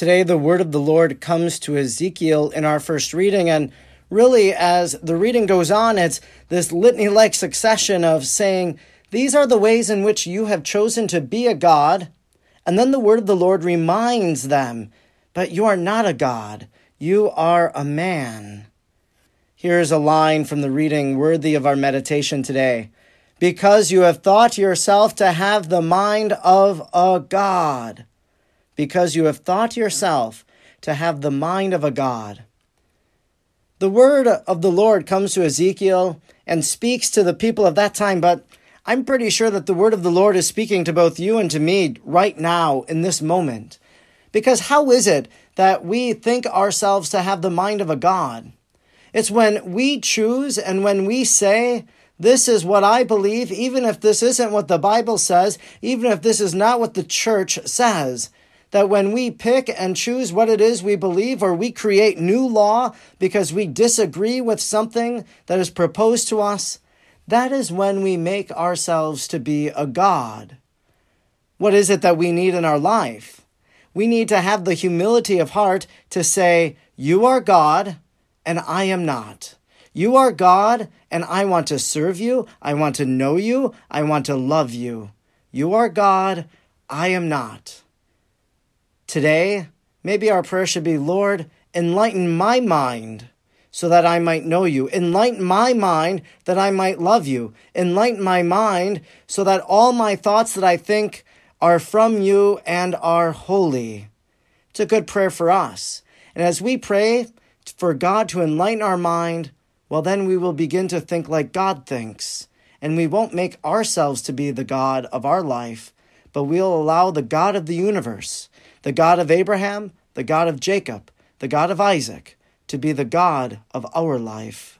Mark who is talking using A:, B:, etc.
A: Today, the word of the Lord comes to Ezekiel in our first reading, and really, as the reading goes on, it's this litany like succession of saying, These are the ways in which you have chosen to be a God. And then the word of the Lord reminds them, But you are not a God, you are a man. Here's a line from the reading worthy of our meditation today. Because you have thought yourself to have the mind of a God because you have thought yourself to have the mind of a God. The word of the Lord comes to Ezekiel and speaks to the people of that time, but I'm pretty sure that the word of the Lord is speaking to both you and to me right now in this moment. Because how is it that we think ourselves to have the mind of a God? It's when we choose and when we say, This is what I believe, even if this isn't what the Bible says, even if this is not what the church says that when we pick and choose what it is we believe, or we create new law because we disagree with something that is proposed to us, that is when we make ourselves to be a God. What is it that we need in our life? We need to have the humility of heart to say, You are God, and I am not. You are God, and I want to serve you. I want to know you. I want to love you. You are God, I am not. Today, maybe our prayer should be Lord, enlighten my mind so that I might know you. Enlighten my mind that I might love you. Enlighten my mind so that all my thoughts that I think are from you and are holy. It's a good prayer for us. And as we pray for God to enlighten our mind, well, then we will begin to think like God thinks. And we won't make ourselves to be the God of our life, but we'll allow the God of the universe the God of Abraham, the God of Jacob, the God of Isaac, to be the God of our life.